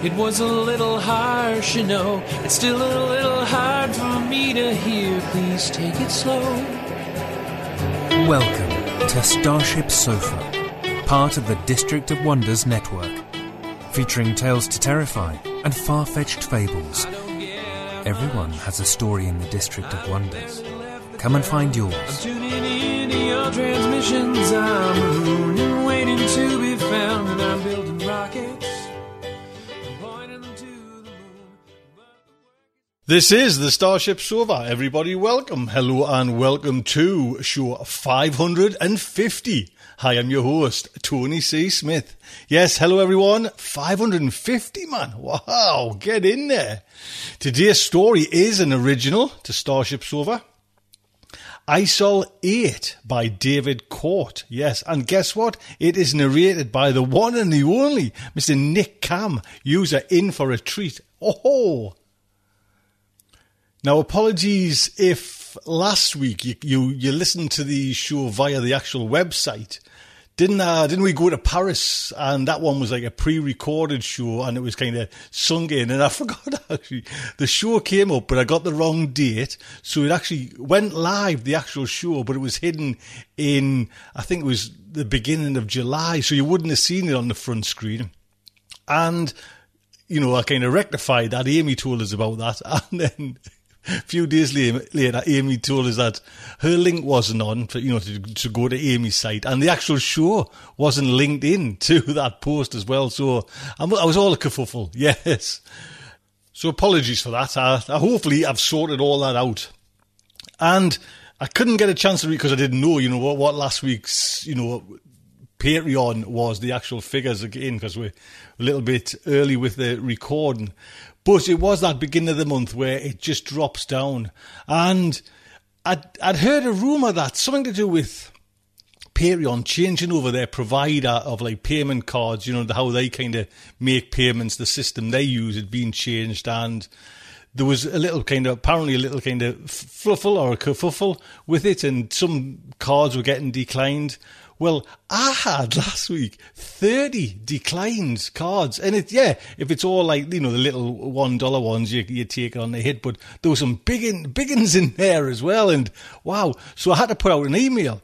It was a little harsh, you know. It's still a little hard for me to hear. Please take it slow. Welcome to Starship Sofa, part of the District of Wonders network, featuring tales to terrify and far fetched fables. Everyone has a story in the District of Wonders. Come and find yours. This is the Starship Sofa. Everybody, welcome, hello, and welcome to show 550. Hi, I'm your host, Tony C. Smith. Yes, hello everyone. 550, man. Wow, get in there. Today's story is an original to Starship Sofa. ISOL 8 by David Court. Yes, and guess what? It is narrated by the one and the only Mr. Nick Camm, user in for a treat. Oh, now, apologies if last week you, you, you listened to the show via the actual website. Didn't uh, didn't we go to Paris? And that one was like a pre-recorded show and it was kind of sung in. And I forgot actually the show came up but I got the wrong date. So it actually went live the actual show but it was hidden in I think it was the beginning of July. So you wouldn't have seen it on the front screen. And you know I kind of rectified that. Amy told us about that. And then a few days later, Amy told us that her link wasn't on for you know to, to go to Amy's site, and the actual show wasn't linked in to that post as well. So I was all a kerfuffle. Yes. So apologies for that. I, I hopefully I've sorted all that out, and I couldn't get a chance to read because I didn't know you know what, what last week's you know Patreon was the actual figures again because we're a little bit early with the recording. But it was that beginning of the month where it just drops down. And I'd, I'd heard a rumour that something to do with Patreon changing over their provider of like payment cards, you know, how they kind of make payments, the system they use had been changed. And there was a little kind of, apparently a little kind of fluffle or a kerfuffle with it. And some cards were getting declined. Well, I had last week 30 declined cards. And it, yeah, if it's all like, you know, the little $1 ones you, you take on the hit, but there were some big, in, big uns in there as well. And wow. So I had to put out an email.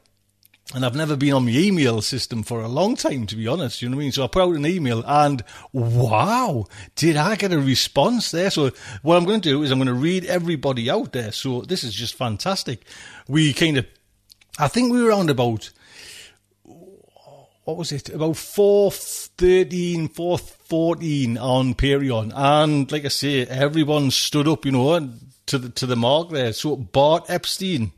And I've never been on my email system for a long time, to be honest. You know what I mean? So I put out an email and wow, did I get a response there? So what I'm going to do is I'm going to read everybody out there. So this is just fantastic. We kind of, I think we were around about, what was it? About 413 414 on Patreon and like I say everyone stood up you know to the to the mark there. So Bart Epstein.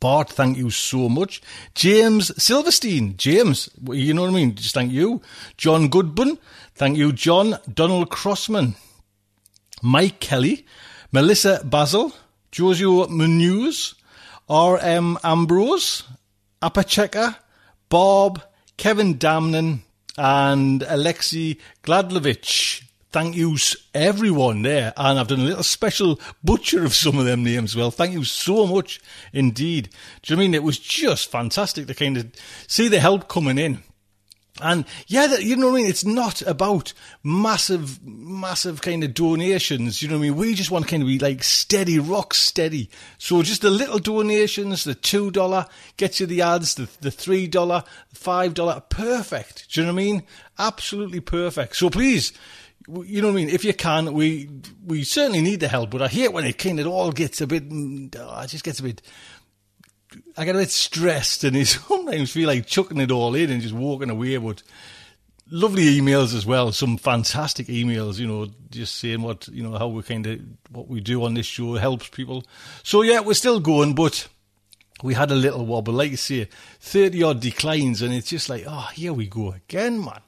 Bart thank you so much. James Silverstein. James you know what I mean? Just thank you. John Goodburn. Thank you John. Donald Crossman. Mike Kelly. Melissa Basil. Josio Munoz. R.M. Ambrose. Apacheka Bob Kevin Damnon, and Alexei Gladlovich. Thank you, everyone there. And I've done a little special butcher of some of them names. Well, thank you so much indeed. Do you know I mean? It was just fantastic to kind of see the help coming in. And yeah, you know what I mean? It's not about massive, massive kind of donations. You know what I mean? We just want kind of be like steady, rock steady. So just the little donations, the $2 gets you the ads, the, the $3, $5, perfect. Do you know what I mean? Absolutely perfect. So please, you know what I mean? If you can, we, we certainly need the help, but I hate when it kind of all gets a bit, mm, it just gets a bit, I get a bit stressed and I sometimes feel like chucking it all in and just walking away. But lovely emails as well, some fantastic emails. You know, just saying what you know how we kind of what we do on this show helps people. So yeah, we're still going, but we had a little wobble, like you say, thirty odd declines, and it's just like, oh, here we go again, man.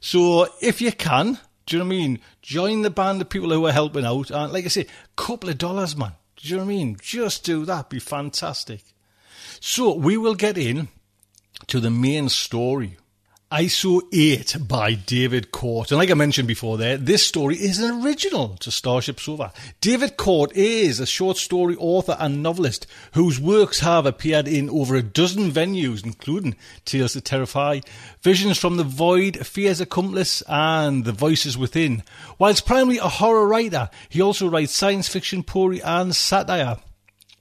So if you can Do you know what I mean? Join the band of people who are helping out. And like I say, couple of dollars, man. Do you know what I mean? Just do that. Be fantastic. So we will get in to the main story ISOL 8 by David Court. And like I mentioned before there, this story is an original to Starship Sofa. David Court is a short story author and novelist whose works have appeared in over a dozen venues, including Tales to Terrify, Visions from the Void, Fear's Accomplice, and The Voices Within. Whilst primarily a horror writer, he also writes science fiction, poetry, and satire.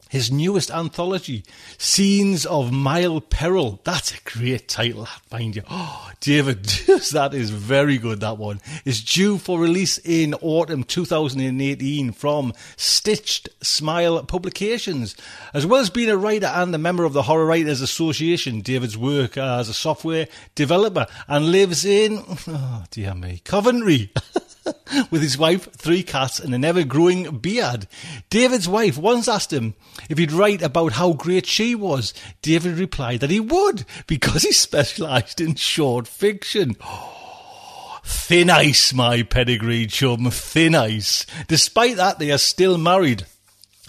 His newest anthology, Scenes of Mild Peril. That's a great title, find you. Oh, David, that is very good, that one. Is due for release in autumn 2018 from Stitched Smile Publications. As well as being a writer and a member of the Horror Writers Association, David's work as a software developer and lives in, oh dear me, Coventry. with his wife, three cats, and an ever growing beard. David's wife once asked him if he'd write about how great she was. David replied that he would because he specialised in short fiction. thin ice, my pedigree chum, thin ice. Despite that, they are still married.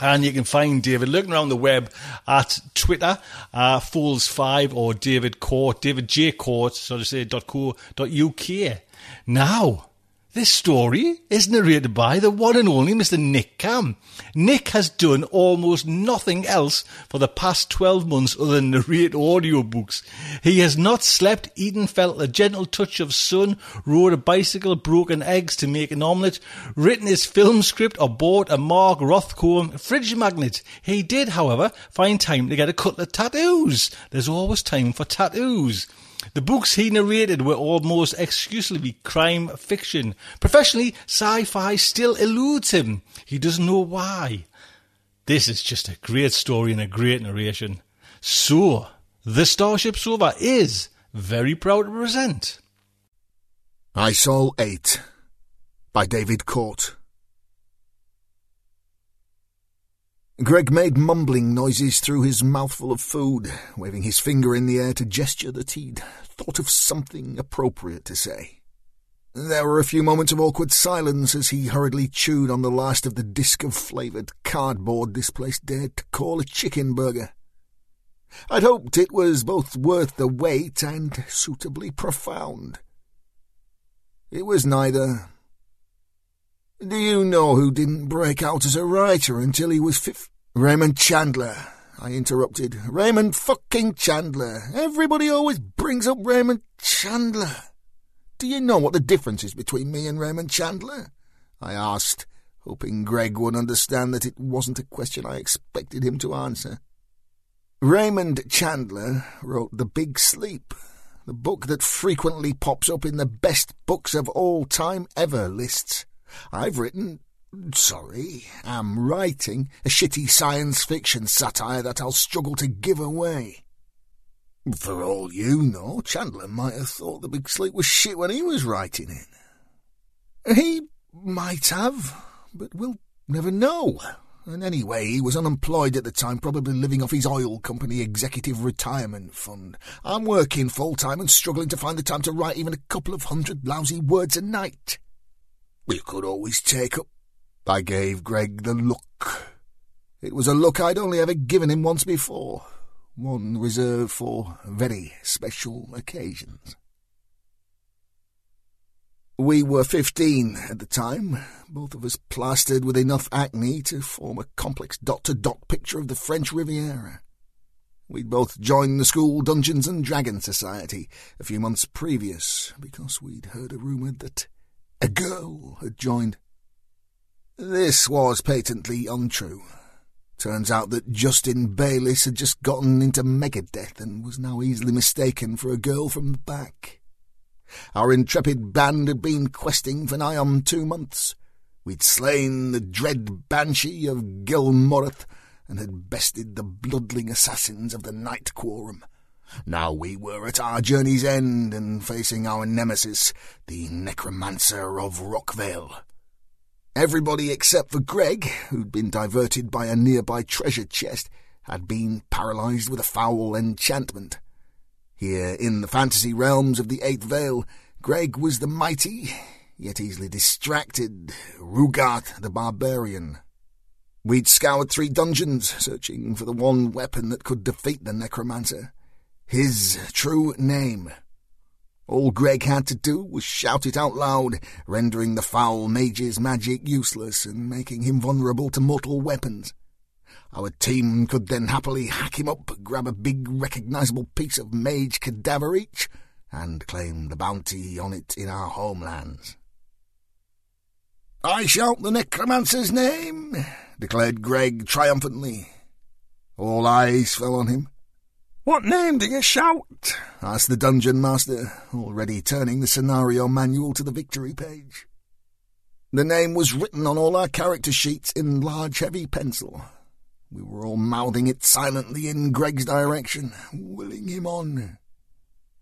And you can find David looking around the web at Twitter, uh, FoldsFive or David Court, David J Court, so to say, .co.uk. Now, this story is narrated by the one and only Mr. Nick Camm. Nick has done almost nothing else for the past 12 months other than narrate audiobooks. He has not slept, eaten, felt a gentle touch of sun, rode a bicycle, broken eggs to make an omelette, written his film script, or bought a Mark Rothko fridge magnet. He did, however, find time to get a couple of tattoos. There's always time for tattoos. The books he narrated were almost exclusively crime fiction. Professionally, sci fi still eludes him. He doesn't know why. This is just a great story and a great narration. So, the Starship Sofa is very proud to present. ISOL 8 by David Court. Greg made mumbling noises through his mouthful of food, waving his finger in the air to gesture that he'd thought of something appropriate to say. There were a few moments of awkward silence as he hurriedly chewed on the last of the disc of flavoured cardboard this place dared to call a chicken burger. I'd hoped it was both worth the wait and suitably profound. It was neither. Do you know who didn't break out as a writer until he was fifth? Raymond Chandler, I interrupted. Raymond fucking Chandler. Everybody always brings up Raymond Chandler. Do you know what the difference is between me and Raymond Chandler? I asked, hoping Greg would understand that it wasn't a question I expected him to answer. Raymond Chandler wrote The Big Sleep, the book that frequently pops up in the best books of all time ever lists. I've written, sorry, am writing a shitty science fiction satire that I'll struggle to give away. For all you know, Chandler might have thought The Big Sleep was shit when he was writing it. He might have, but we'll never know. And anyway, he was unemployed at the time, probably living off his oil company executive retirement fund. I'm working full time and struggling to find the time to write even a couple of hundred lousy words a night. You could always take up. I gave Greg the look. It was a look I'd only ever given him once before, one reserved for very special occasions. We were fifteen at the time, both of us plastered with enough acne to form a complex dot-to-dot picture of the French Riviera. We'd both joined the school Dungeons and Dragons Society a few months previous because we'd heard a rumour that a girl had joined. This was patently untrue. Turns out that Justin Bayliss had just gotten into Megadeth and was now easily mistaken for a girl from the back. Our intrepid band had been questing for nigh on two months. We'd slain the dread banshee of Gil Moreth and had bested the bloodling assassins of the Night Quorum. Now we were at our journey's end and facing our nemesis, the necromancer of Rockvale. Everybody except for Greg, who'd been diverted by a nearby treasure chest, had been paralyzed with a foul enchantment. Here, in the fantasy realms of the Eighth Veil, Greg was the mighty, yet easily distracted, Rugarth the Barbarian. We'd scoured three dungeons, searching for the one weapon that could defeat the necromancer. His true name. All Greg had to do was shout it out loud, rendering the foul mage's magic useless and making him vulnerable to mortal weapons. Our team could then happily hack him up, grab a big recognizable piece of mage cadaver each, and claim the bounty on it in our homelands. I shout the necromancer's name, declared Greg triumphantly. All eyes fell on him. What name do you shout? asked the dungeon master, already turning the scenario manual to the victory page. The name was written on all our character sheets in large heavy pencil. We were all mouthing it silently in Greg's direction, willing him on.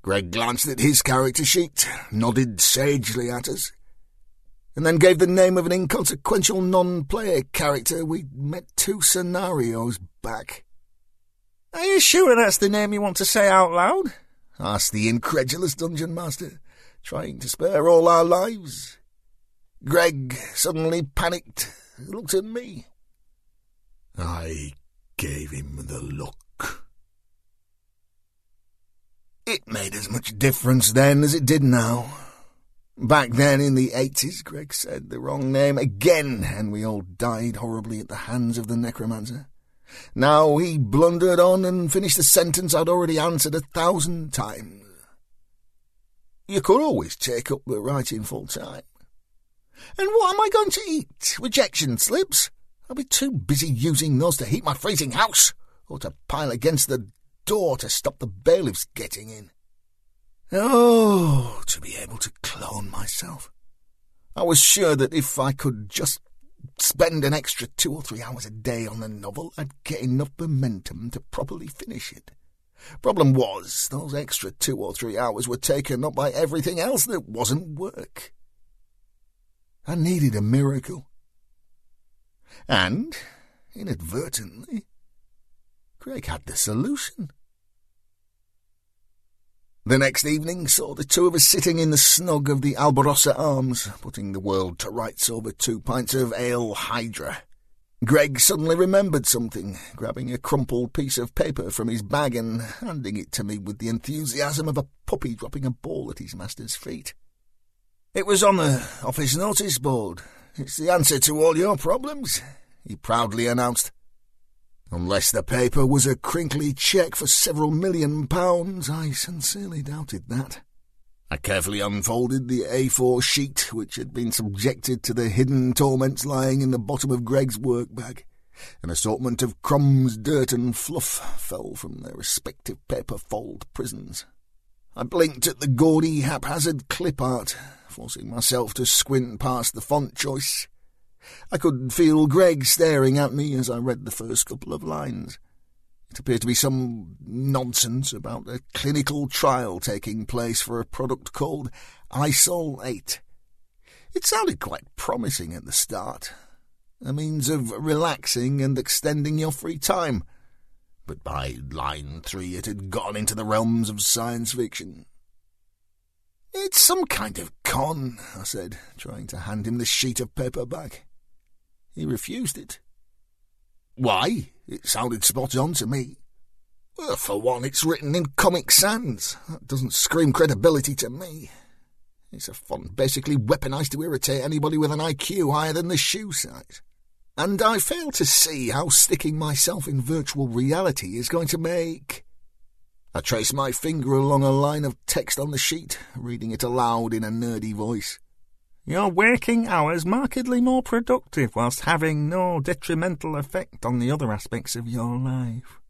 Greg glanced at his character sheet, nodded sagely at us, and then gave the name of an inconsequential non-player character we'd met two scenarios back. Are you sure that's the name you want to say out loud? asked the incredulous dungeon master, trying to spare all our lives. Greg suddenly panicked, looked at me. I gave him the look. It made as much difference then as it did now. Back then in the eighties, Greg said the wrong name again, and we all died horribly at the hands of the necromancer. Now he blundered on and finished the sentence I'd already answered a thousand times. You could always take up the writing full time. And what am I going to eat? Rejection slips? I'll be too busy using those to heat my freezing house, or to pile against the door to stop the bailiffs getting in. Oh, to be able to clone myself. I was sure that if I could just spend an extra two or three hours a day on the novel, I'd get enough momentum to properly finish it. Problem was, those extra two or three hours were taken up by everything else that wasn't work. I needed a miracle. And, inadvertently, Greg had the solution. The next evening saw the two of us sitting in the snug of the Albarossa Arms, putting the world to rights over two pints of ale Hydra. Greg suddenly remembered something, grabbing a crumpled piece of paper from his bag and handing it to me with the enthusiasm of a puppy dropping a ball at his master's feet. It was on the office notice board. It's the answer to all your problems, he proudly announced. Unless the paper was a crinkly cheque for several million pounds, I sincerely doubted that. I carefully unfolded the A4 sheet which had been subjected to the hidden torments lying in the bottom of Greg's work bag. An assortment of crumbs, dirt, and fluff fell from their respective paper fold prisons. I blinked at the gaudy, haphazard clip art, forcing myself to squint past the font choice. I could feel Greg staring at me as I read the first couple of lines. It appeared to be some nonsense about a clinical trial taking place for a product called Isol 8. It sounded quite promising at the start, a means of relaxing and extending your free time. But by line three it had gone into the realms of science fiction. It's some kind of con, I said, trying to hand him the sheet of paper back. He refused it. Why? It sounded spot on to me. Well, for one, it's written in Comic Sans. That doesn't scream credibility to me. It's a font basically weaponized to irritate anybody with an IQ higher than the shoe size. And I fail to see how sticking myself in virtual reality is going to make. I trace my finger along a line of text on the sheet, reading it aloud in a nerdy voice. Your working hours markedly more productive whilst having no detrimental effect on the other aspects of your life.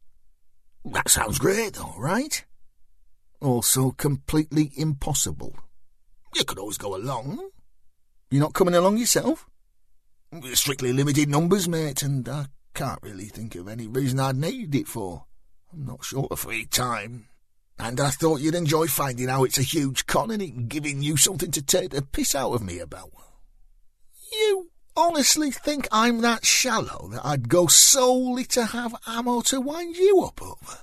That sounds great, all right. Also completely impossible. You could always go along. You're not coming along yourself? Strictly limited numbers, mate, and I can't really think of any reason I'd need it for. I'm not short of free time. And I thought you'd enjoy finding out it's a huge con and it giving you something to take the piss out of me about. You honestly think I'm that shallow that I'd go solely to have ammo to wind you up over?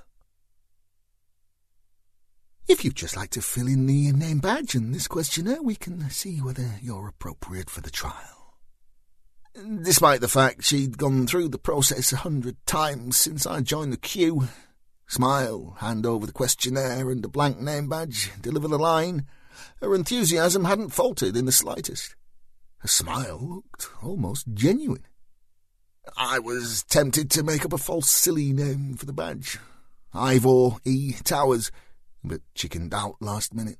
If you'd just like to fill in the name badge and this questionnaire, we can see whether you're appropriate for the trial. Despite the fact she'd gone through the process a hundred times since I joined the queue, smile, hand over the questionnaire and a blank name badge, deliver the line, her enthusiasm hadn't faltered in the slightest. Her smile looked almost genuine. I was tempted to make up a false silly name for the badge. Ivor E. Towers, but chickened out last minute.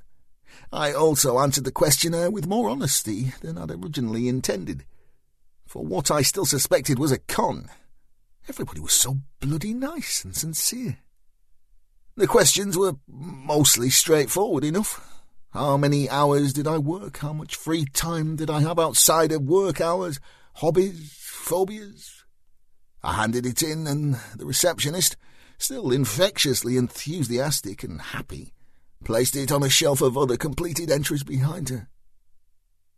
I also answered the questionnaire with more honesty than I'd originally intended. For what I still suspected was a con, everybody was so bloody nice and sincere. The questions were mostly straightforward enough. How many hours did I work? How much free time did I have outside of work hours? Hobbies? Phobias? I handed it in, and the receptionist, still infectiously enthusiastic and happy, placed it on a shelf of other completed entries behind her.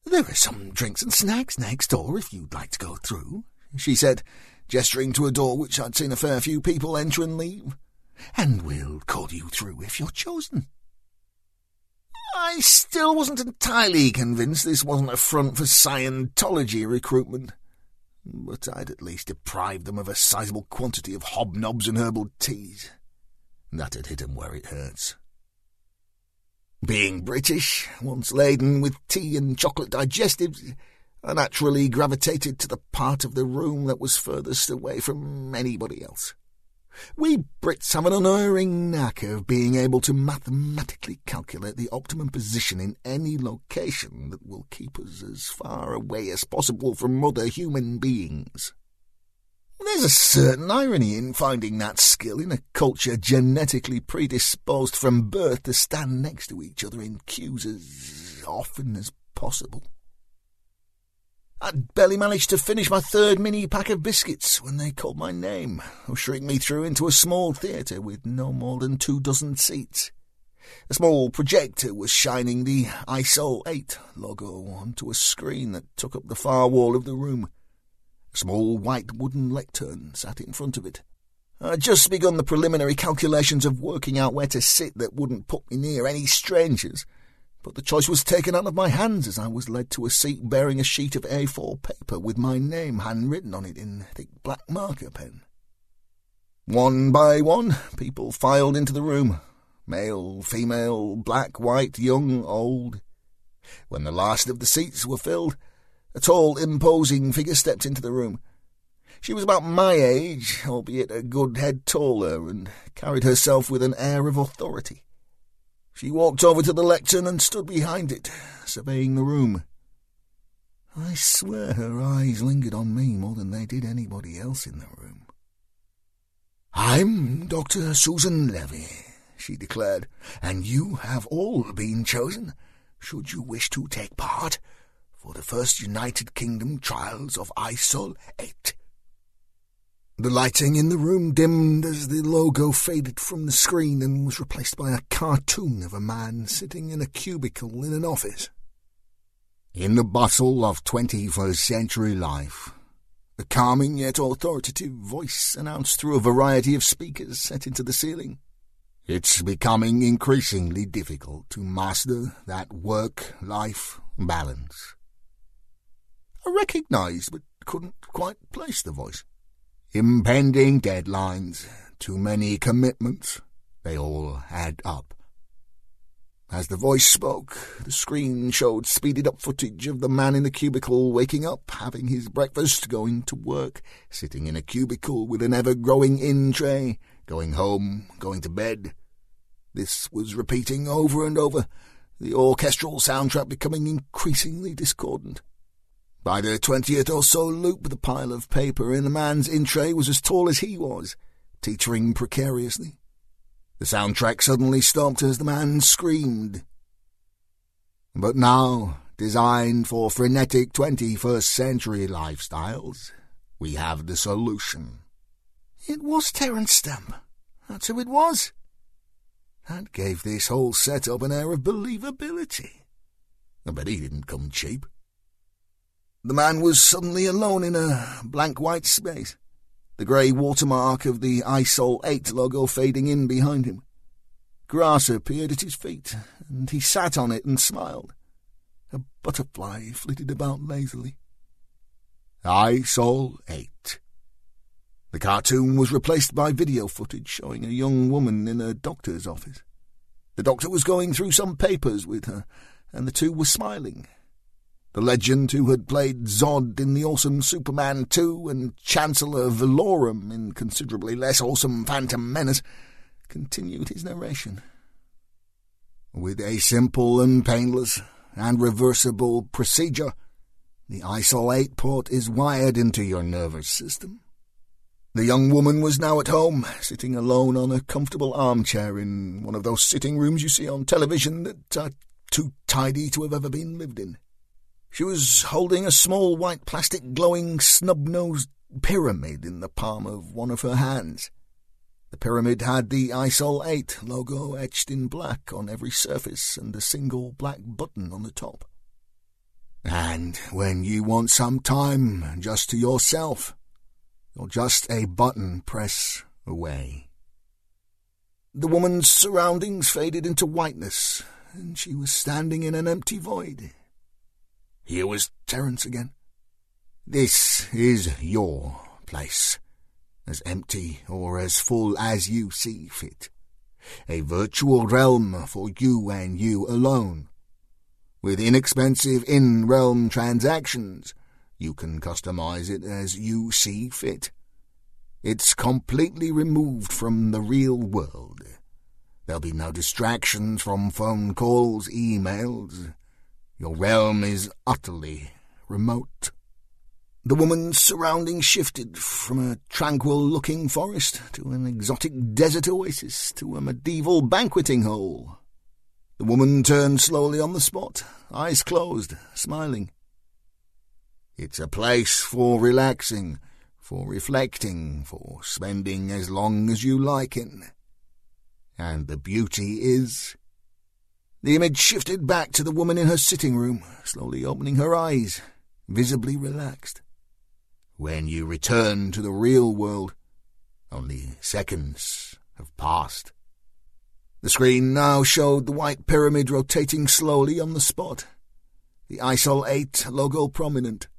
There are some drinks and snacks next door if you'd like to go through, she said, gesturing to a door which I'd seen a fair few people enter and leave. And we'll call you through if you're chosen. I still wasn't entirely convinced this wasn't a front for Scientology recruitment but I'd at least deprived them of a sizable quantity of hobnobs and herbal teas. That had hit 'em where it hurts. Being British, once laden with tea and chocolate digestives, I naturally gravitated to the part of the room that was furthest away from anybody else. We Brits have an unerring knack of being able to mathematically calculate the optimum position in any location that will keep us as far away as possible from other human beings. There's a certain irony in finding that skill in a culture genetically predisposed from birth to stand next to each other in queues as often as possible. I'd barely managed to finish my third mini pack of biscuits when they called my name, ushering me through into a small theatre with no more than two dozen seats. A small projector was shining the ISOL 8 logo onto a screen that took up the far wall of the room. A small white wooden lectern sat in front of it. I'd just begun the preliminary calculations of working out where to sit that wouldn't put me near any strangers but the choice was taken out of my hands as I was led to a seat bearing a sheet of A4 paper with my name handwritten on it in thick black marker pen. One by one, people filed into the room male, female, black, white, young, old. When the last of the seats were filled, a tall, imposing figure stepped into the room. She was about my age, albeit a good head taller, and carried herself with an air of authority. She walked over to the lectern and stood behind it, surveying the room. I swear her eyes lingered on me more than they did anybody else in the room. I'm Dr. Susan Levy, she declared, and you have all been chosen, should you wish to take part, for the first United Kingdom trials of ISOL 8. The lighting in the room dimmed as the logo faded from the screen and was replaced by a cartoon of a man sitting in a cubicle in an office. In the bustle of 21st century life, a calming yet authoritative voice announced through a variety of speakers set into the ceiling. It's becoming increasingly difficult to master that work-life balance. I recognized but couldn't quite place the voice. Impending deadlines, too many commitments, they all add up. As the voice spoke, the screen showed speeded up footage of the man in the cubicle waking up, having his breakfast, going to work, sitting in a cubicle with an ever-growing in tray, going home, going to bed. This was repeating over and over, the orchestral soundtrack becoming increasingly discordant. By the twentieth or so loop, the pile of paper in the man's in tray was as tall as he was, teetering precariously. The soundtrack suddenly stopped as the man screamed. But now, designed for frenetic 21st century lifestyles, we have the solution. It was Terence Stamp. That's who it was. That gave this whole setup an air of believability. I bet he didn't come cheap. The man was suddenly alone in a blank white space, the grey watermark of the ISOL 8 logo fading in behind him. Grass appeared at his feet, and he sat on it and smiled. A butterfly flitted about lazily. ISOL 8. The cartoon was replaced by video footage showing a young woman in a doctor's office. The doctor was going through some papers with her, and the two were smiling. The legend who had played Zod in the awesome Superman 2 and Chancellor Valorum in considerably less awesome Phantom Menace continued his narration. With a simple and painless and reversible procedure, the isolate port is wired into your nervous system. The young woman was now at home, sitting alone on a comfortable armchair in one of those sitting rooms you see on television that are too tidy to have ever been lived in. She was holding a small white plastic glowing snub-nosed pyramid in the palm of one of her hands. The pyramid had the ISOL 8 logo etched in black on every surface and a single black button on the top. And when you want some time just to yourself, you're just a button press away. The woman's surroundings faded into whiteness, and she was standing in an empty void. Here was Terence again. This is your place, as empty or as full as you see fit. A virtual realm for you and you alone. With inexpensive in-realm transactions, you can customize it as you see fit. It's completely removed from the real world. There'll be no distractions from phone calls, emails. Your realm is utterly remote. The woman's surroundings shifted from a tranquil-looking forest to an exotic desert oasis to a medieval banqueting hall. The woman turned slowly on the spot, eyes closed, smiling. It's a place for relaxing, for reflecting, for spending as long as you like in. And the beauty is... The image shifted back to the woman in her sitting room, slowly opening her eyes, visibly relaxed. When you return to the real world, only seconds have passed. The screen now showed the white pyramid rotating slowly on the spot, the ISOL 8 logo prominent.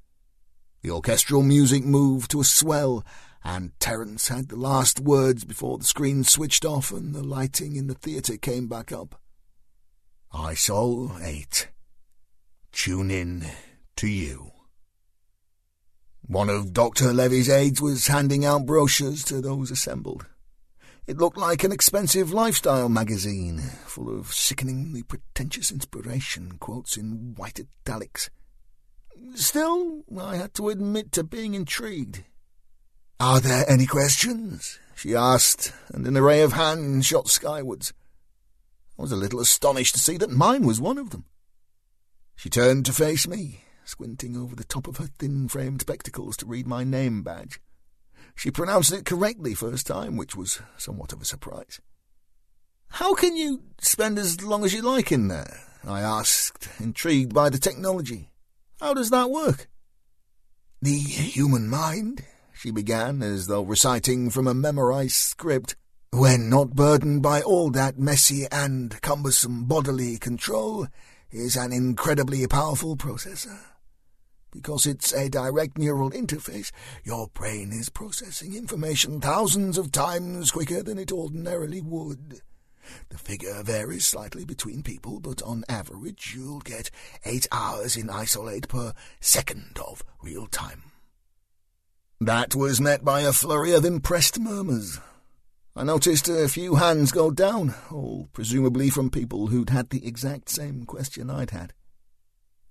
The orchestral music moved to a swell, and Terence had the last words before the screen switched off and the lighting in the theatre came back up. ISOL 8. Tune in to you. One of Dr. Levy's aides was handing out brochures to those assembled. It looked like an expensive lifestyle magazine, full of sickeningly pretentious inspiration quotes in white italics. Still, I had to admit to being intrigued. Are there any questions? she asked, and an array of hands shot skywards. I was a little astonished to see that mine was one of them. She turned to face me, squinting over the top of her thin-framed spectacles to read my name badge. She pronounced it correctly first time, which was somewhat of a surprise. How can you spend as long as you like in there? I asked, intrigued by the technology. How does that work? The human mind, she began, as though reciting from a memorized script, when not burdened by all that messy and cumbersome bodily control, is an incredibly powerful processor. Because it's a direct neural interface, your brain is processing information thousands of times quicker than it ordinarily would. The figure varies slightly between people, but on average you'll get eight hours in isolate per second of real time. That was met by a flurry of impressed murmurs. I noticed a few hands go down, all presumably from people who'd had the exact same question I'd had.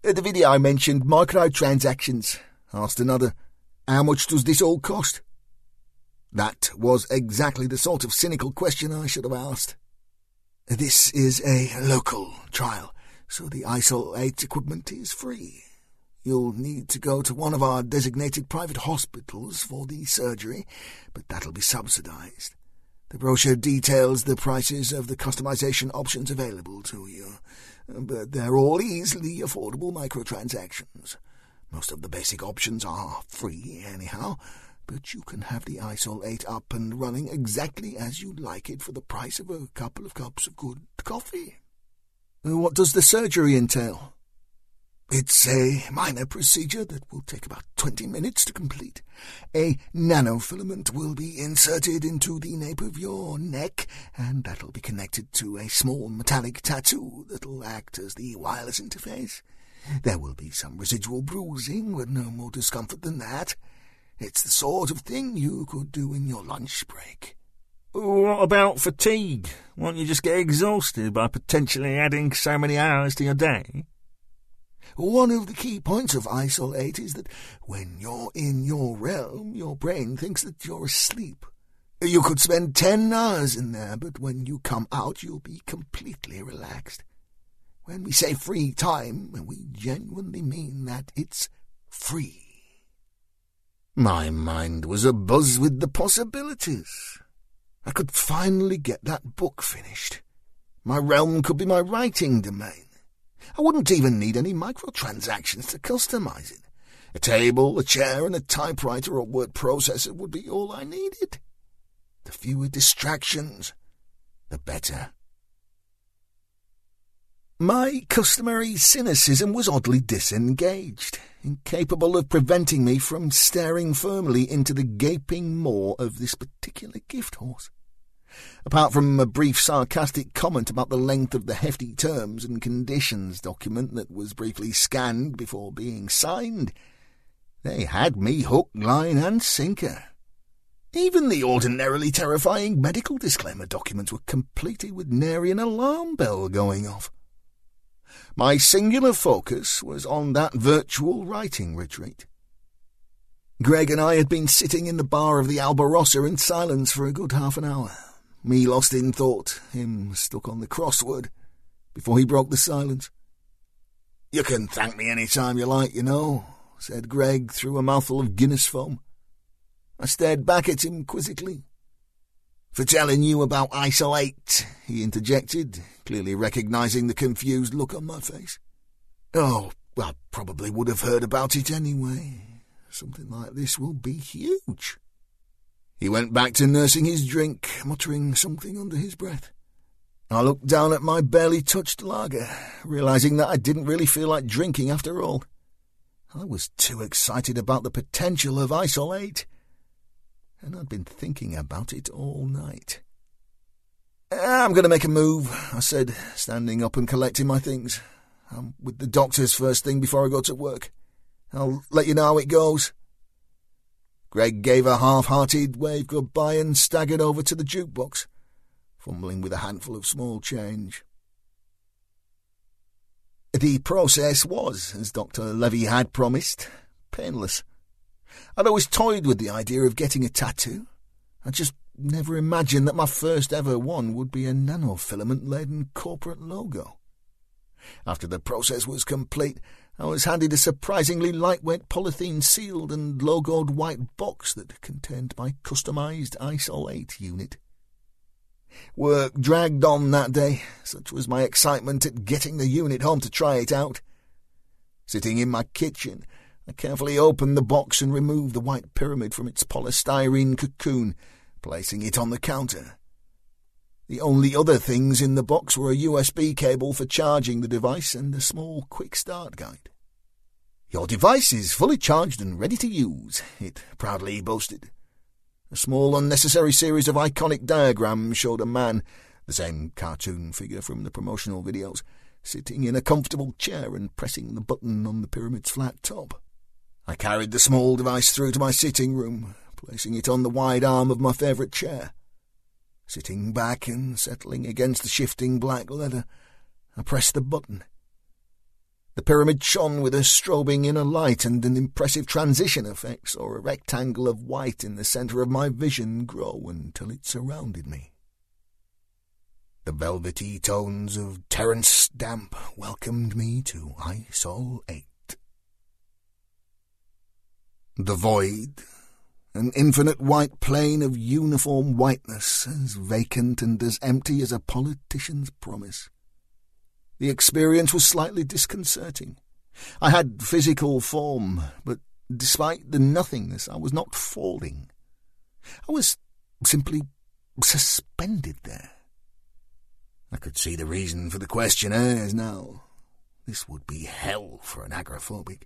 The video I mentioned microtransactions, asked another. How much does this all cost? That was exactly the sort of cynical question I should have asked. This is a local trial, so the ISOL 8 equipment is free. You'll need to go to one of our designated private hospitals for the surgery, but that'll be subsidized. The brochure details the prices of the customization options available to you, but they're all easily affordable microtransactions. Most of the basic options are free, anyhow. but you can have the Isol 8 up and running exactly as you like it for the price of a couple of cups of good coffee. What does the surgery entail? It's a minor procedure that will take about 20 minutes to complete. A nanofilament will be inserted into the nape of your neck, and that'll be connected to a small metallic tattoo that'll act as the wireless interface. There will be some residual bruising, but no more discomfort than that. It's the sort of thing you could do in your lunch break. What about fatigue? Won't you just get exhausted by potentially adding so many hours to your day? One of the key points of ISOL 8 is that when you're in your realm, your brain thinks that you're asleep. You could spend ten hours in there, but when you come out, you'll be completely relaxed. When we say free time, we genuinely mean that it's free. My mind was abuzz with the possibilities. I could finally get that book finished. My realm could be my writing domain. I wouldn't even need any microtransactions to customize it. A table, a chair, and a typewriter or word processor would be all I needed. The fewer distractions, the better. My customary cynicism was oddly disengaged, incapable of preventing me from staring firmly into the gaping maw of this particular gift horse. Apart from a brief sarcastic comment about the length of the hefty terms and conditions document that was briefly scanned before being signed, they had me hook, line, and sinker. Even the ordinarily terrifying medical disclaimer documents were completed with nary an alarm bell going off. My singular focus was on that virtual writing retreat. Greg and I had been sitting in the bar of the Albarossa in silence for a good half an hour, me lost in thought, him stuck on the crossword, before he broke the silence. You can thank me any time you like, you know, said Greg through a mouthful of Guinness foam. I stared back at him quizzically. For telling you about ISOL 8, he interjected, clearly recognizing the confused look on my face. Oh, I probably would have heard about it anyway. Something like this will be huge. He went back to nursing his drink, muttering something under his breath. I looked down at my barely touched lager, realizing that I didn't really feel like drinking after all. I was too excited about the potential of isolate, and I'd been thinking about it all night. Ah, I'm going to make a move, I said, standing up and collecting my things. I'm with the doctors first thing before I go to work. I'll let you know how it goes. Greg gave a half-hearted wave goodbye and staggered over to the jukebox, fumbling with a handful of small change. The process was, as Dr. Levy had promised, painless. I'd always toyed with the idea of getting a tattoo. I just never imagined that my first ever one would be a nanofilament-laden corporate logo. After the process was complete, I was handed a surprisingly lightweight polythene sealed and logoed white box that contained my customized isolate unit. Work dragged on that day, such was my excitement at getting the unit home to try it out. Sitting in my kitchen, I carefully opened the box and removed the white pyramid from its polystyrene cocoon, placing it on the counter. The only other things in the box were a USB cable for charging the device and a small quick start guide. Your device is fully charged and ready to use, it proudly boasted. A small, unnecessary series of iconic diagrams showed a man, the same cartoon figure from the promotional videos, sitting in a comfortable chair and pressing the button on the pyramid's flat top. I carried the small device through to my sitting room, placing it on the wide arm of my favourite chair. Sitting back and settling against the shifting black leather, I pressed the button. The pyramid shone with a strobing inner light and an impressive transition effect saw a rectangle of white in the centre of my vision grow until it surrounded me. The velvety tones of Terence Stamp welcomed me to ISOL 8. The void, an infinite white plane of uniform whiteness, as vacant and as empty as a politician's promise. The experience was slightly disconcerting. I had physical form, but despite the nothingness, I was not falling. I was simply suspended there. I could see the reason for the questionnaires now. This would be hell for an agoraphobic.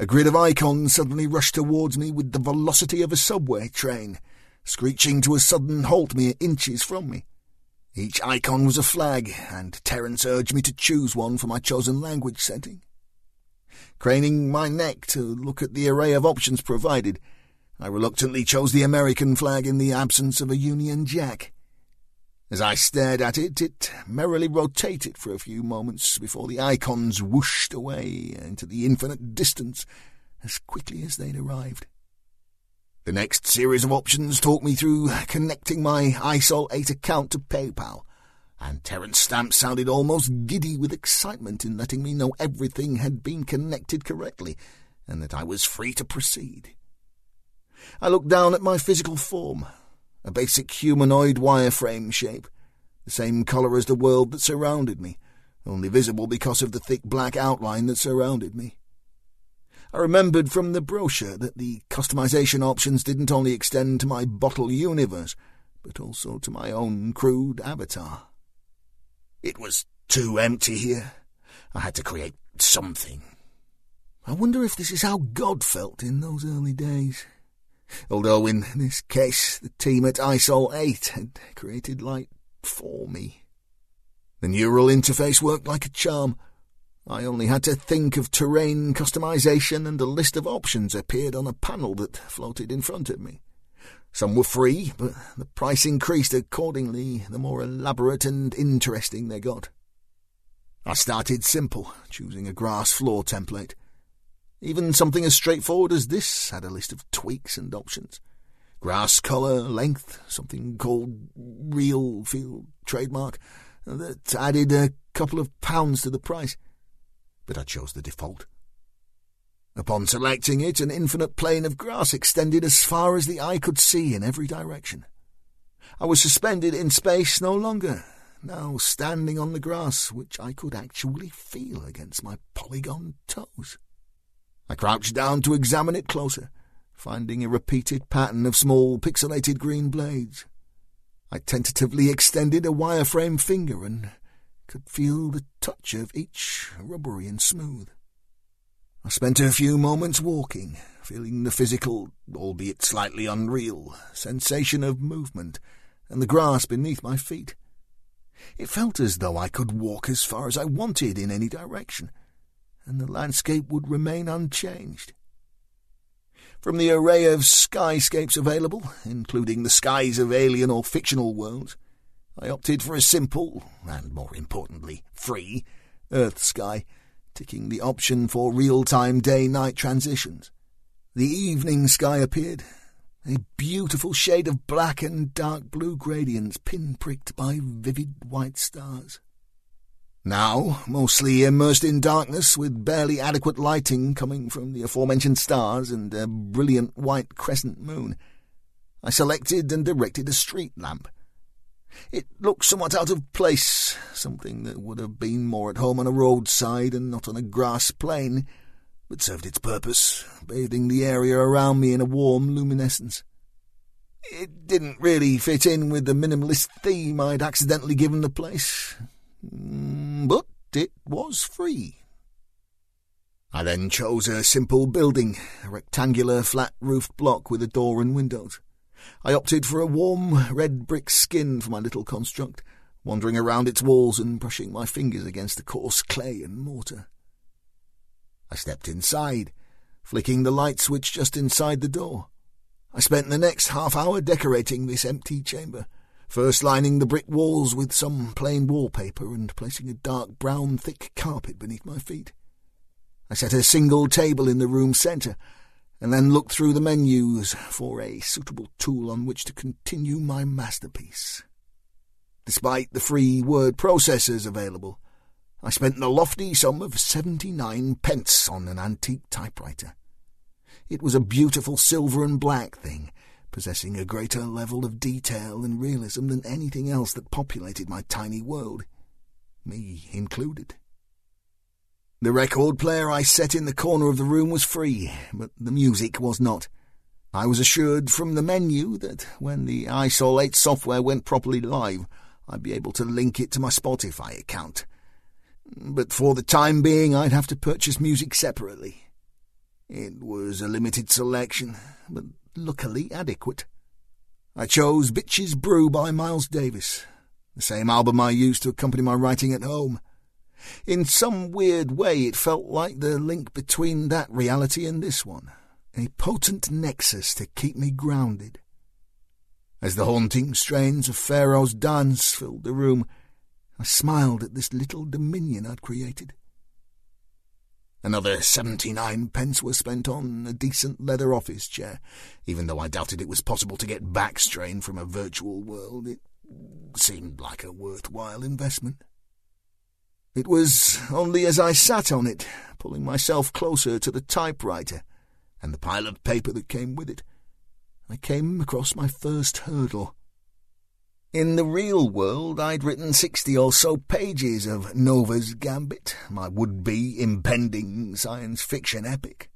A grid of icons suddenly rushed towards me with the velocity of a subway train, screeching to a sudden halt mere inches from me. Each icon was a flag, and Terence urged me to choose one for my chosen language setting. Craning my neck to look at the array of options provided, I reluctantly chose the American flag in the absence of a Union Jack. As I stared at it, it merrily rotated for a few moments before the icons whooshed away into the infinite distance as quickly as they'd arrived. The next series of options talked me through connecting my ISOL 8 account to PayPal, and Terence Stamp sounded almost giddy with excitement in letting me know everything had been connected correctly, and that I was free to proceed. I looked down at my physical form, a basic humanoid wireframe shape, the same colour as the world that surrounded me, only visible because of the thick black outline that surrounded me. I remembered from the brochure that the customization options didn't only extend to my bottle universe, but also to my own crude avatar. It was too empty here. I had to create something. I wonder if this is how God felt in those early days although in this case the team at ISOL 8 had created light for me. The neural interface worked like a charm. I only had to think of terrain customization and a list of options appeared on a panel that floated in front of me. Some were free, but the price increased accordingly the more elaborate and interesting they got. I started simple, choosing a grass floor template. Even something as straightforward as this had a list of tweaks and options. Grass colour, length, something called real field trademark, that added a couple of pounds to the price. But I chose the default. Upon selecting it, an infinite plain of grass extended as far as the eye could see in every direction. I was suspended in space no longer, now standing on the grass, which I could actually feel against my polygon toes. I crouched down to examine it closer, finding a repeated pattern of small pixelated green blades. I tentatively extended a wireframe finger and could feel the touch of each rubbery and smooth. I spent a few moments walking, feeling the physical, albeit slightly unreal, sensation of movement and the grass beneath my feet. It felt as though I could walk as far as I wanted in any direction, and the landscape would remain unchanged. From the array of skyscapes available, including the skies of alien or fictional worlds, I opted for a simple, and more importantly, free, Earth sky, ticking the option for real-time day-night transitions. The evening sky appeared, a beautiful shade of black and dark blue gradients pinpricked by vivid white stars. Now, mostly immersed in darkness, with barely adequate lighting coming from the aforementioned stars and a brilliant white crescent moon, I selected and directed a street lamp. It looked somewhat out of place, something that would have been more at home on a roadside and not on a grass plain, but served its purpose, bathing the area around me in a warm luminescence. It didn't really fit in with the minimalist theme I'd accidentally given the place, Mm, but it was free. I then chose a simple building, a rectangular flat-roofed block with a door and windows. I opted for a warm red brick skin for my little construct, wandering around its walls and brushing my fingers against the coarse clay and mortar. I stepped inside, flicking the light switch just inside the door. I spent the next half hour decorating this empty chamber, first lining the brick walls with some plain wallpaper and placing a dark brown thick carpet beneath my feet. I set a single table in the room's centre, and then looked through the menus for a suitable tool on which to continue my masterpiece. Despite the free word processors available, I spent the lofty sum of seventy-nine pence on an antique typewriter. It was a beautiful silver and black thing, possessing a greater level of detail and realism than anything else that populated my tiny world, me included. The record player I set in the corner of the room was free, but the music was not. I was assured from the menu that when the ISOL 8 software went properly live, I'd be able to link it to my Spotify account. But for the time being, I'd have to purchase music separately. It was a limited selection, but luckily adequate. I chose Bitches Brew by Miles Davis, the same album I used to accompany my writing at home. In some weird way, it felt like the link between that reality and this one, a potent nexus to keep me grounded. As the haunting strains of Pharaoh's dance filled the room, I smiled at this little dominion I'd created. Another seventy-nine pence were spent on a decent leather office chair, even though I doubted it was possible to get back strain from a virtual world. It seemed like a worthwhile investment. It was only as I sat on it, pulling myself closer to the typewriter and the pile of paper that came with it, I came across my first hurdle. In the real world, I'd written sixty or so pages of Nova's Gambit, my would-be impending science fiction epic.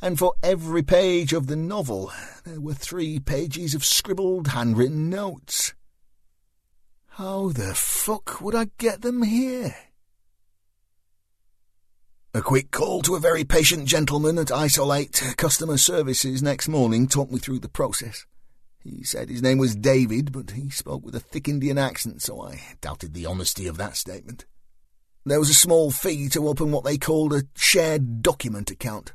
And for every page of the novel, there were three pages of scribbled handwritten notes. How the fuck would I get them here? A quick call to a very patient gentleman at ISOL 8 Customer Services next morning talked me through the process. He said his name was David, but he spoke with a thick Indian accent, so I doubted the honesty of that statement. There was a small fee to open what they called a shared document account.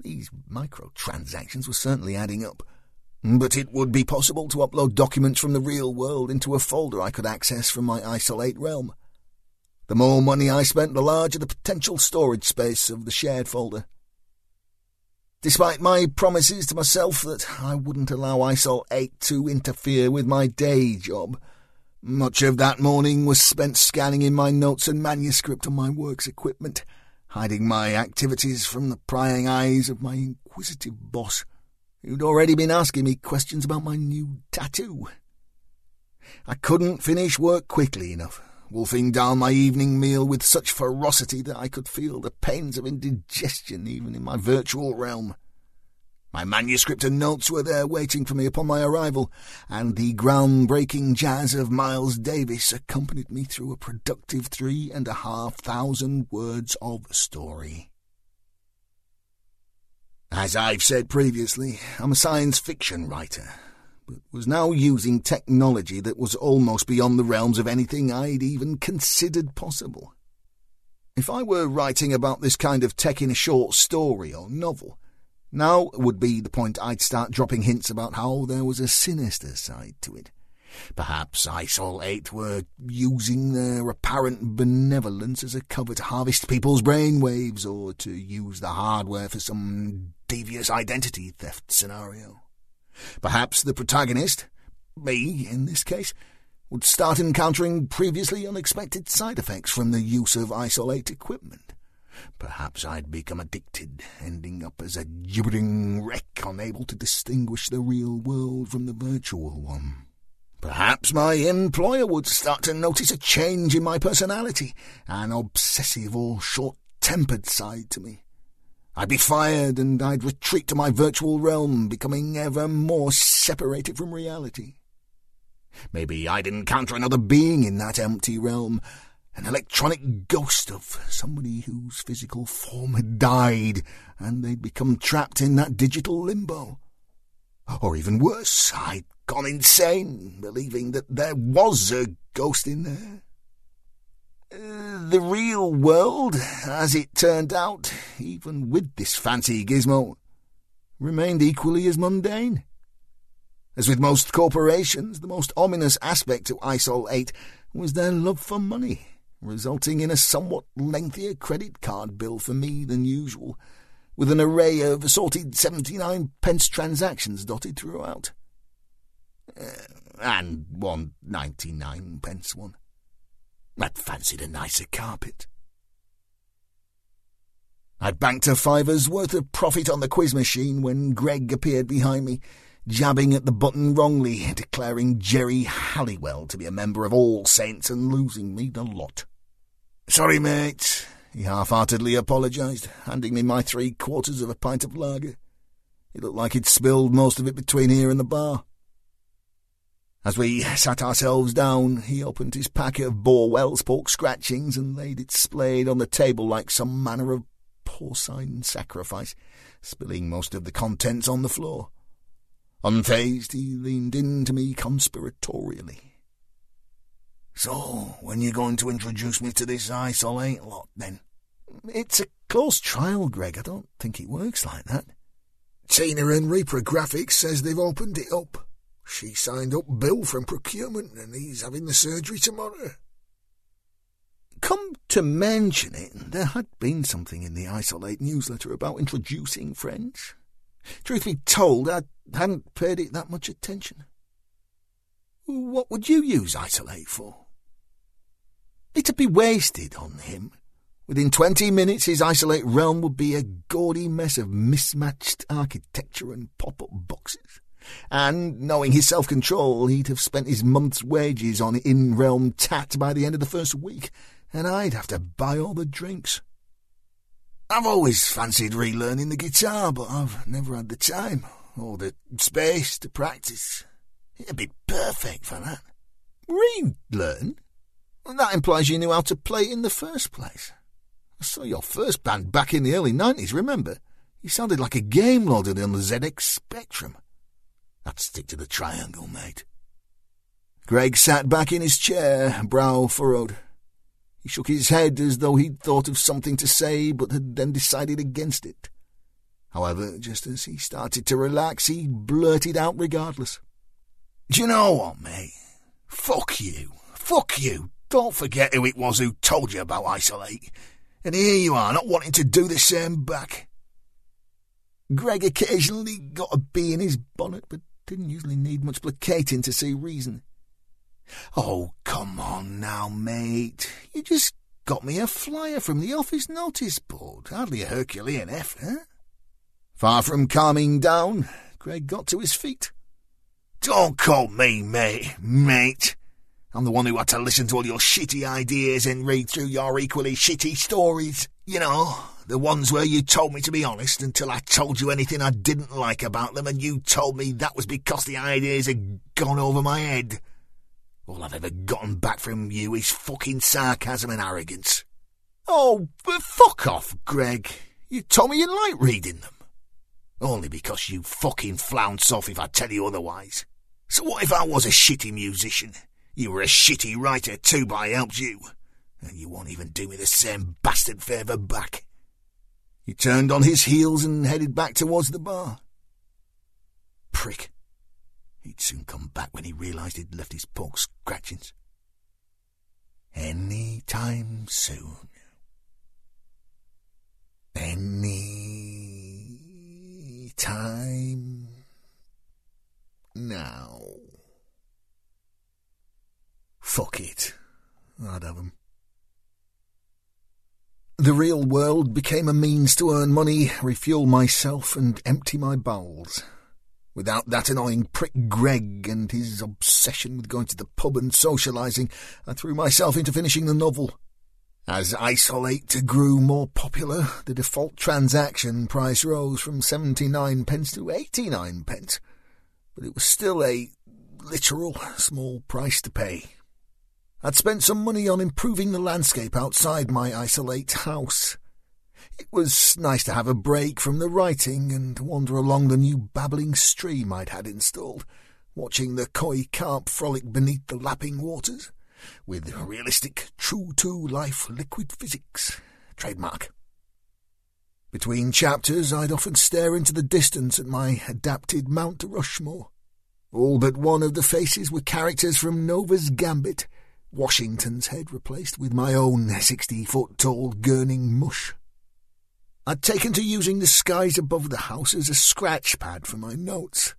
These microtransactions were certainly adding up. But it would be possible to upload documents from the real world into a folder I could access from my ISOL 8 realm. The more money I spent, the larger the potential storage space of the shared folder. Despite my promises to myself that I wouldn't allow ISOL 8 to interfere with my day job, much of that morning was spent scanning in my notes and manuscript on my work's equipment, hiding my activities from the prying eyes of my inquisitive boss, who'd already been asking me questions about my new tattoo. I couldn't finish work quickly enough, wolfing down my evening meal with such ferocity that I could feel the pains of indigestion even in my virtual realm. My manuscript and notes were there waiting for me upon my arrival, and the groundbreaking jazz of Miles Davis accompanied me through a productive three and a half thousand words of story. As I've said previously, I'm a science fiction writer, but was now using technology that was almost beyond the realms of anything I'd even considered possible. If I were writing about this kind of tech in a short story or novel, now would be the point I'd start dropping hints about how there was a sinister side to it. Perhaps ISOL 8 were using their apparent benevolence as a cover to harvest people's brainwaves or to use the hardware for some devious identity theft scenario. Perhaps the protagonist, me in this case, would start encountering previously unexpected side effects from the use of ISOL 8 equipment. Perhaps I'd become addicted, ending up as a gibbering wreck unable to distinguish the real world from the virtual one. Perhaps my employer would start to notice a change in my personality, an obsessive or short-tempered side to me. I'd be fired and I'd retreat to my virtual realm, becoming ever more separated from reality. Maybe I'd encounter another being in that empty realm, an electronic ghost of somebody whose physical form had died, and they'd become trapped in that digital limbo. Or even worse, I'd gone insane, believing that there was a ghost in there. The real world, as it turned out, even with this fancy gizmo, remained equally as mundane. As with most corporations, the most ominous aspect to ISOL 8 was their love for money, resulting in a somewhat lengthier credit card bill for me than usual, with an array of assorted 79 pence transactions dotted throughout. Uh, and one 99 pence one. I'd fancied a nicer carpet. I'd banked a fiver's worth of profit on the quiz machine when Greg appeared behind me, jabbing at the button wrongly, declaring Geri Halliwell to be a member of All Saints and losing me the lot. Sorry, mate. He half-heartedly apologised, handing me my three quarters of a pint of lager. It looked like he'd spilled most of it between here and the bar. As we sat ourselves down, he opened his packet of Borwell's pork scratchings and laid it splayed on the table like some manner of porcine sacrifice, spilling most of the contents on the floor. Unfazed, he leaned in to me conspiratorially. So, when you going to introduce me to this ISOL 8 lot, then? It's a close trial, Greg. I don't think it works like that. Tina and Reaper Graphics says they've opened it up. She signed up Bill from procurement, and he's having the surgery tomorrow. Come to mention it, there had been something in the ISOL 8 newsletter about introducing friends. Truth be told, I hadn't paid it that much attention. What would you use ISOL 8 for? It'd be wasted on him. Within twenty minutes, his ISOL 8 realm would be a gaudy mess of mismatched architecture and pop-up boxes. And, knowing his self-control, he'd have spent his month's wages on in-realm tat by the end of the first week, and I'd have to buy all the drinks. I've always fancied relearning the guitar, but I've never had the time or the space to practice. It'd be perfect for that. Relearn? That implies you knew how to play in the first place. I saw your first band back in the early 90s, remember? You sounded like a game loaded on the ZX Spectrum. I'd stick to the triangle, mate. Greg sat back in his chair, brow furrowed. He shook his head as though he'd thought of something to say, but had then decided against it. However, just as he started to relax, he blurted out regardless. Do you know what, mate? Fuck you. Fuck you. Don't forget who it was who told you about ISOL 8. And here you are, not wanting to do the same back. Greg occasionally got a bee in his bonnet, but didn't usually need much placating to see reason. Oh, come on now, mate. You just got me a flyer from the office notice board. Hardly a Herculean effort. Eh? Far from calming down, Greg got to his feet. Don't call me mate, mate. I'm the one who had to listen to all your shitty ideas and read through your equally shitty stories. You know, the ones where you told me to be honest until I told you anything I didn't like about them and you told me that was because the ideas had gone over my head. All I've ever gotten back from you is fucking sarcasm and arrogance. Oh, but fuck off, Greg. You told me you liked reading them. Only because you fucking flounce off if I tell you otherwise. So what if I was a shitty musician? You were a shitty writer too, but I helped you. And you won't even do me the same bastard favour back. He turned on his heels and headed back towards the bar. Prick. He'd soon come back when he realised he'd left his pork scratchings. Any time soon. Any time now. Fuck it. I'd have 'em. The real world became a means to earn money, refuel myself, and empty my bowels. Without that annoying prick Greg and his obsession with going to the pub and socialising, I threw myself into finishing the novel. As ISOL 8 grew more popular, the default transaction price rose from 79 pence to 89 pence, but it was still a literal small price to pay. I'd spent some money on improving the landscape outside my Isolate house. It was nice to have a break from the writing and wander along the new babbling stream I'd had installed, watching the koi carp frolic beneath the lapping waters, with realistic, true-to-life liquid physics. Trademark. Between chapters, I'd often stare into the distance at my adapted Mount Rushmore. All but one of the faces were characters from Nova's Gambit, Washington's head replaced with my own sixty-foot-tall gurning mush. I'd taken to using the skies above the house as a scratch pad for my notes,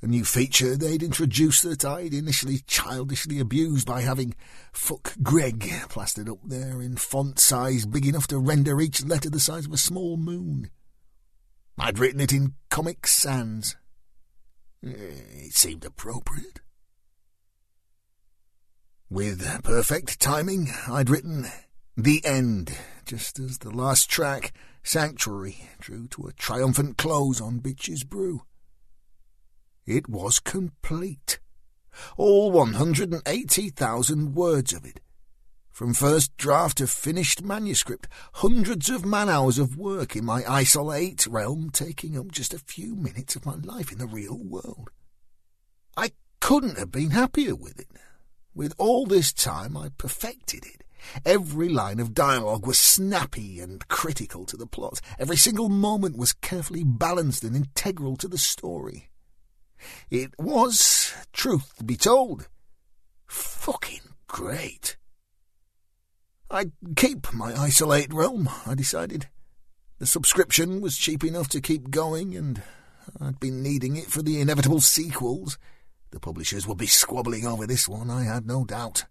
a new feature they'd introduced that I'd initially childishly abused by having Fuck Greg plastered up there in font size big enough to render each letter the size of a small moon. I'd written it in Comic Sans. Eh, it seemed appropriate. With perfect timing, I'd written The End just as the last track, Sanctuary, drew to a triumphant close on Bitches Brew. It was complete. All 180,000 words of it. From first draft to finished manuscript, hundreds of man hours of work in my ISOL 8 realm taking up just a few minutes of my life in the real world. I couldn't have been happier with it. With all this time, I'd perfected it. Every line of dialogue was snappy and critical to the plot. Every single moment was carefully balanced and integral to the story. It was, truth be told, fucking great. I'd keep my ISOL 8 realm, I decided. The subscription was cheap enough to keep going, and I'd been needing it for the inevitable sequels. The publishers would be squabbling over this one, I had no doubt.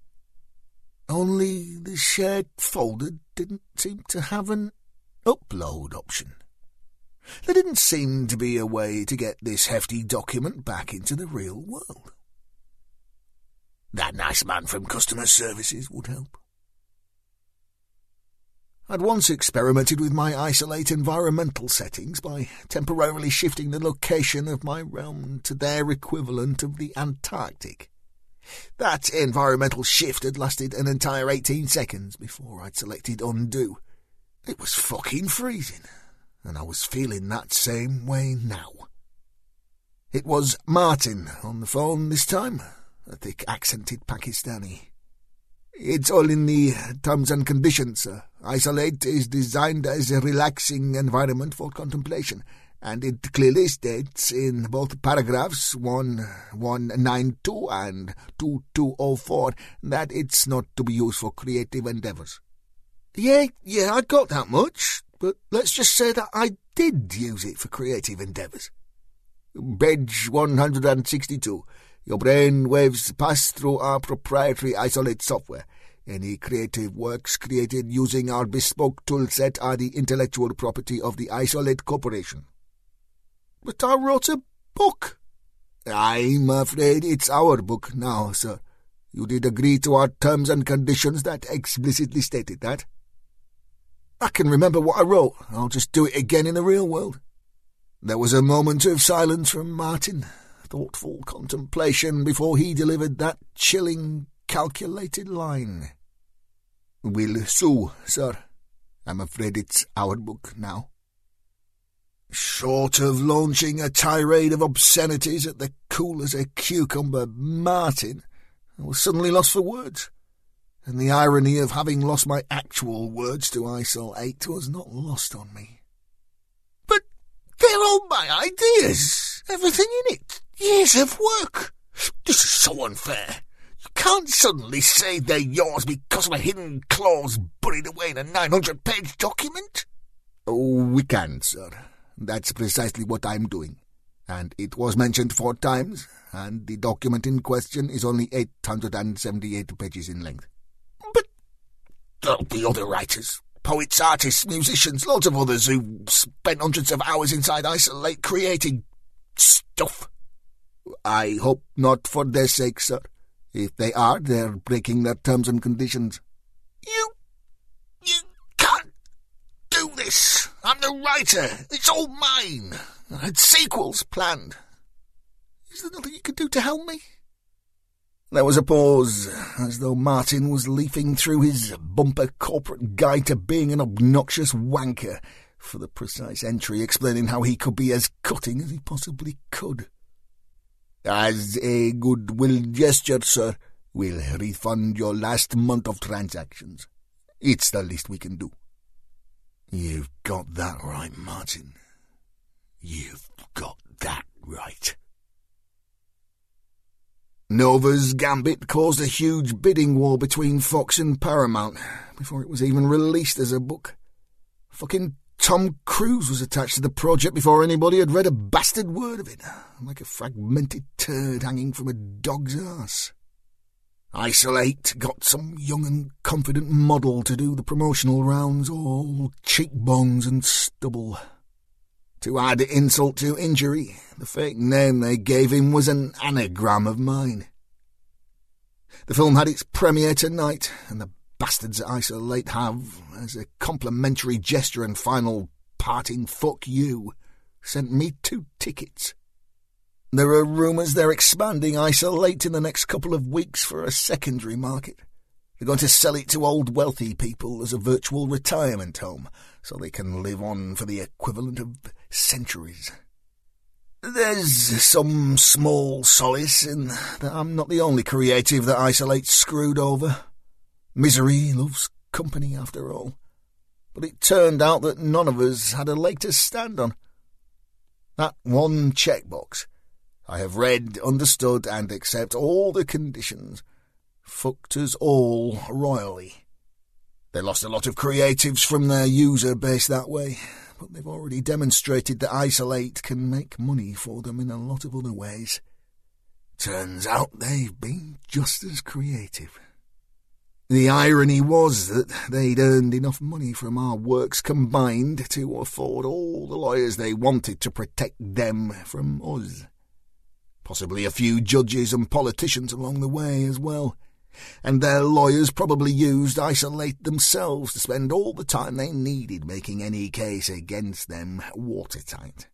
Only the shared folder didn't seem to have an upload option. There didn't seem to be a way to get this hefty document back into the real world. That nice man from customer services would help. I'd once experimented with my ISOL 8 environmental settings by temporarily shifting the location of my realm to their equivalent of the Antarctic. That environmental shift had lasted an entire 18 seconds before I'd selected undo. It was fucking freezing, and I was feeling that same way now. It was Martin on the phone this time, a thick accented Pakistani. It's all in the terms and conditions, sir. ISOL 8 is designed as a relaxing environment for contemplation, and it clearly states in both paragraphs 1192 and 2204 that it's not to be used for creative endeavours. Yeah, yeah, I got that much, but let's just say that I did use it for creative endeavours. Page 162. Your brain waves pass through our proprietary ISOL 8 software. Any creative works created using our bespoke toolset are the intellectual property of the ISOL 8 Corporation. But I wrote a book. I'm afraid it's our book now, sir. You did agree to our terms and conditions that explicitly stated that. I can remember what I wrote. I'll just do it again in the real world. There was a moment of silence from Martin, thoughtful contemplation before he delivered that chilling, calculated line. Will sue, sir. I'm afraid it's our book now. Short of launching a tirade of obscenities at the cool as a cucumber Martin, I was suddenly lost for words. And the irony of having lost my actual words to ISOL 8 was not lost on me. But they're all my ideas, everything in it. Years of work. This is so unfair. Can't suddenly say they're yours because of a hidden clause buried away in a 900-page document. Oh, we can, sir. That's precisely what I'm doing. And it was mentioned four times, and the document in question is only 878 pages in length. But there'll be other writers, poets, artists, musicians, lots of others who spent hundreds of hours inside ISOL 8 creating stuff. I hope not for their sake, sir. If they are, they're breaking their terms and conditions. You... you can't do this. I'm the writer. It's all mine. I had sequels planned. Is there nothing you can do to help me? There was a pause, as though Martin was leafing through his bumper corporate guide to being an obnoxious wanker, for the precise entry explaining how he could be as cutting as he possibly could. As a goodwill gesture, sir, we'll refund your last month of transactions. It's the least we can do. You've got that right, Martin. You've got that right. Nova's Gambit caused a huge bidding war between Fox and Paramount before it was even released as a book. Fucking Tom Cruise was attached to the project before anybody had read a bastard word of it, like a fragmented turd hanging from a dog's ass. ISOL 8 got some young and confident model to do the promotional rounds, all cheekbones and stubble. To add insult to injury, the fake name they gave him was an anagram of mine. The film had its premiere tonight, and the bastards at ISOL 8 have, as a complimentary gesture and final parting fuck you, sent me two tickets. There are rumours they're expanding ISOL 8 in the next couple of weeks for a secondary market. They're going to sell it to old wealthy people as a virtual retirement home, so they can live on for the equivalent of centuries. There's some small solace in that I'm not the only creative that ISOL 8's screwed over. Misery loves company, after all. But it turned out that none of us had a leg to stand on. That one checkbox I have read, understood, and accept all the conditions. Fucked us all royally. They lost a lot of creatives from their user base that way, but they've already demonstrated that ISOL 8 can make money for them in a lot of other ways. Turns out they've been just as creative. The irony was that they'd earned enough money from our works combined to afford all the lawyers they wanted to protect them from us possibly a few judges and politicians along the way as well. And their lawyers probably used ISOL 8 themselves to spend all the time they needed making any case against them watertight.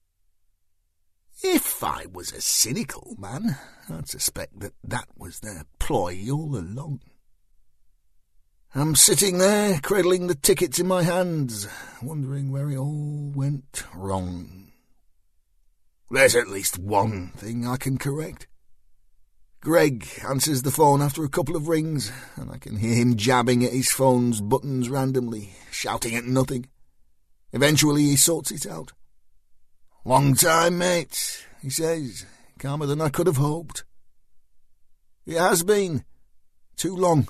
If I was a cynical man, I'd suspect that that was their ploy all along. I'm sitting there, cradling the tickets in my hands, wondering where it all went wrong. There's at least one thing I can correct. Greg answers the phone after a couple of rings, and I can hear him jabbing at his phone's buttons randomly, shouting at nothing. Eventually he sorts it out. Long time, mate, he says, calmer than I could have hoped. It has been. Too long,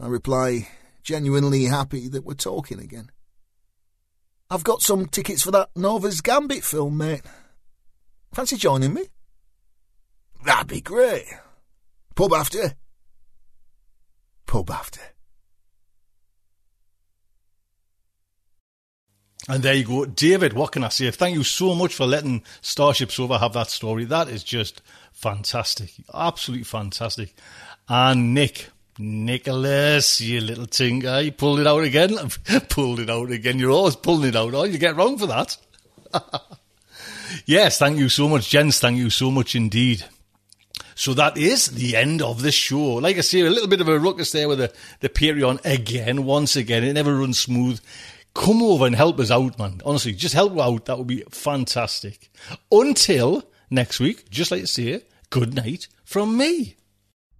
I reply, genuinely happy that we're talking again. I've got some tickets for that Nova's Gambit film, mate. Fancy joining me? That'd be great. Pub after? Pub after. And there you go. David, what can I say? Thank you so much for letting Starship Sofa have that story. That is just fantastic. Absolutely fantastic. And Nick, Nicholas, you little tinker, you pulled it out again. pulled it out again. You're always pulling it out. Oh, you get wrong for that. Yes, thank you so much, gents. Thank you so much indeed. So that is the end of the show. Like I say, a little bit of a ruckus there with the, the Patreon again, once again. It never runs smooth. Come over and help us out, man. Honestly, just help out. That would be fantastic. Until next week, just like to say, good night from me.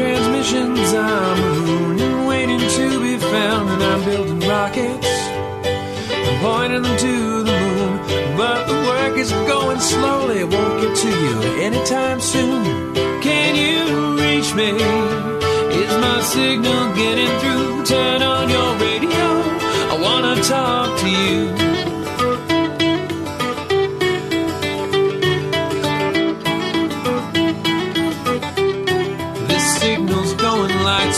Transmissions. I'm mooning, waiting to be found, and I'm building rockets pointing them to the moon. But the work is going slowly, won't get to you anytime soon. Can you reach me? Is my signal getting through? Turn on your radio, I wanna talk to you.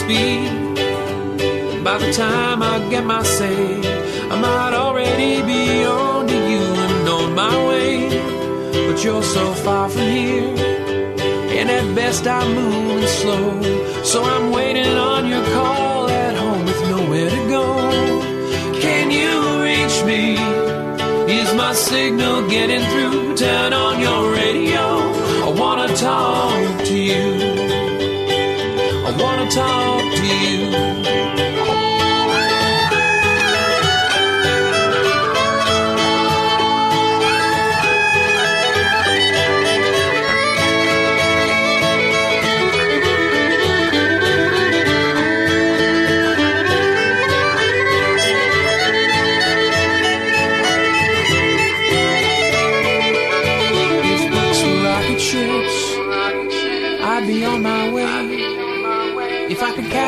Speed. By the time I get my say, I might already be on to you and on my way, but you're so far from here. And at best I'm moving slow, so I'm waiting on your call at home with nowhere to go. Can you reach me? Is my signal getting through? Turn on your radio. I wanna talk to you. I wanna talk you.